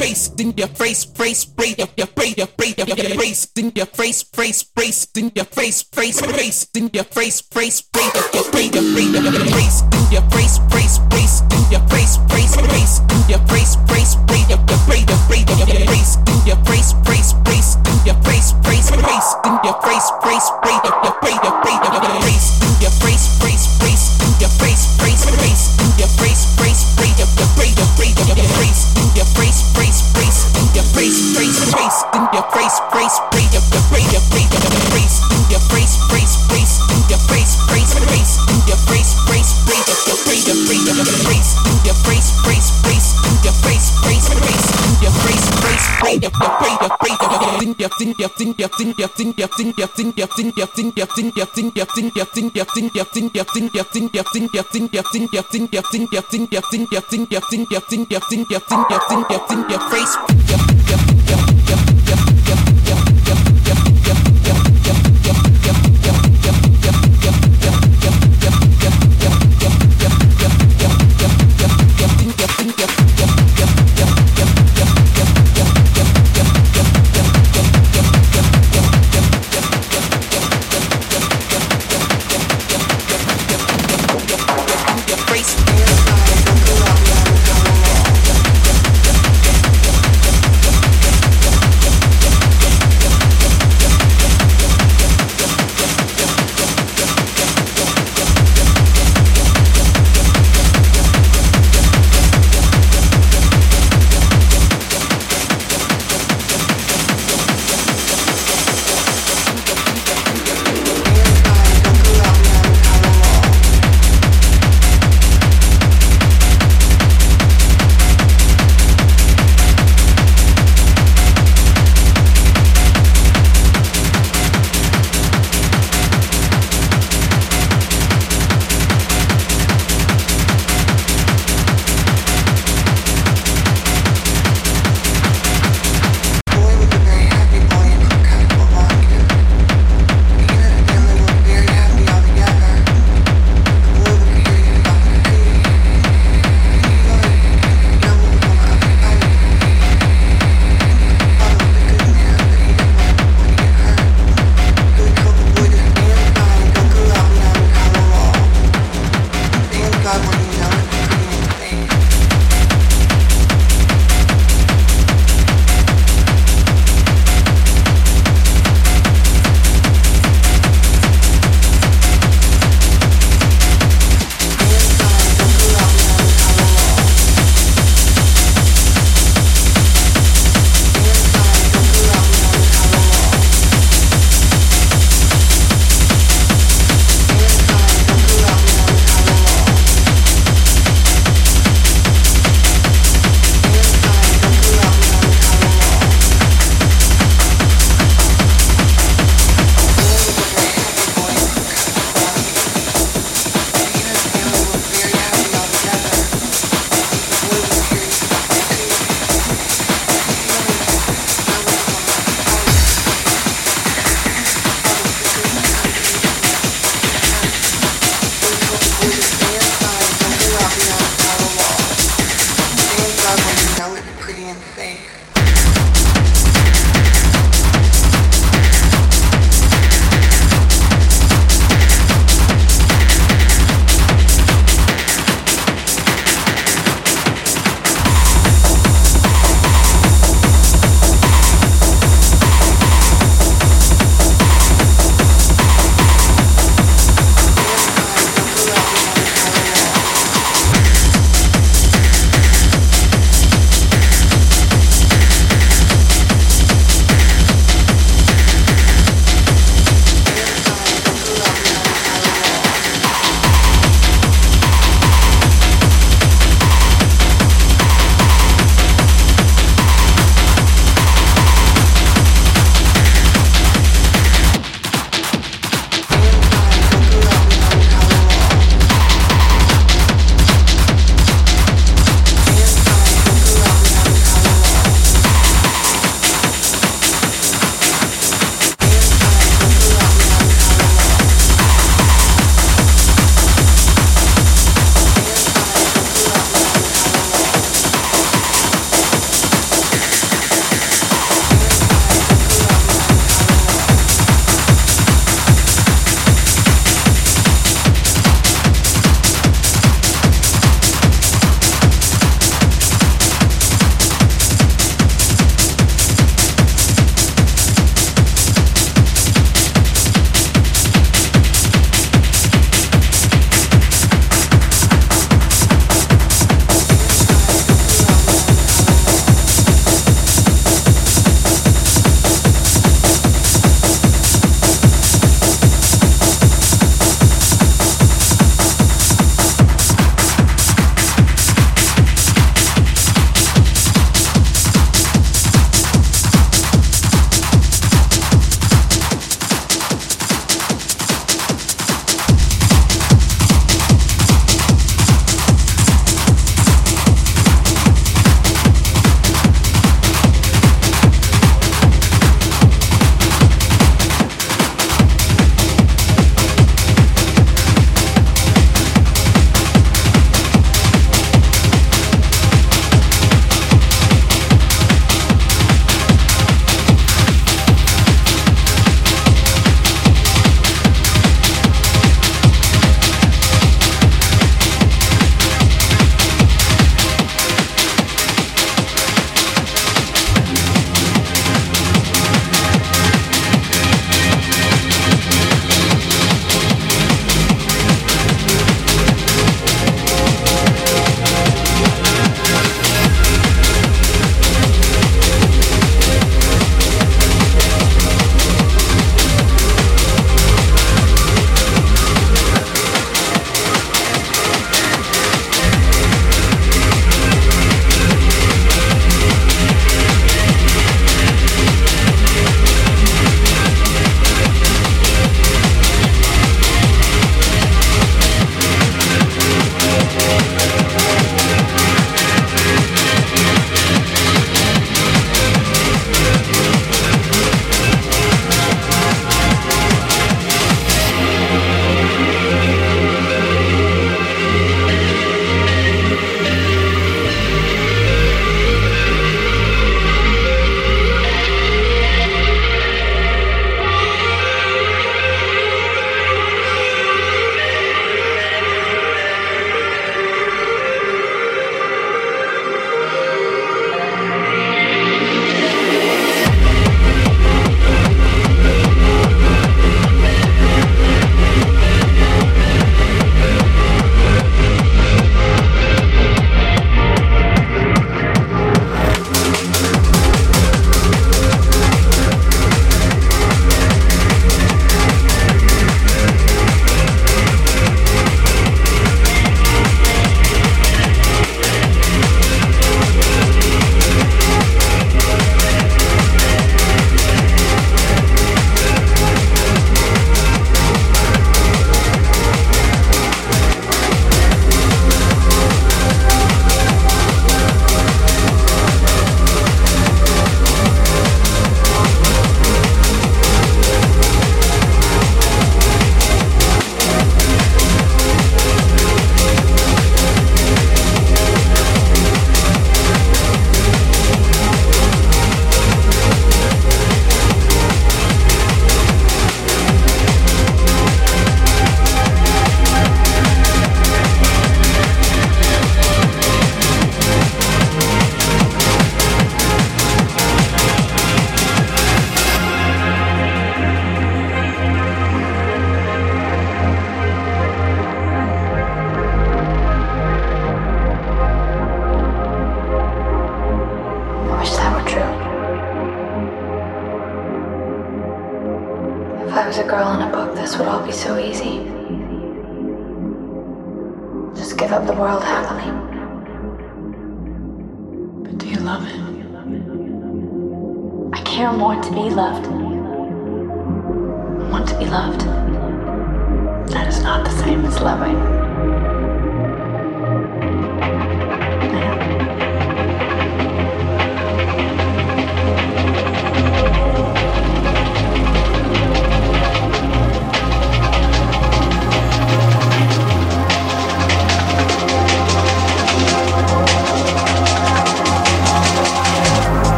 face in your face, face, face, your your face, your face, your your face in your face, face, face in your face, face, face in your face, face, face, your face, your face, your face in your face, face, face in your face, face, face in your face, face, face, your your face, your face, your face in your face, face, face in your face, face, face in your face, face face.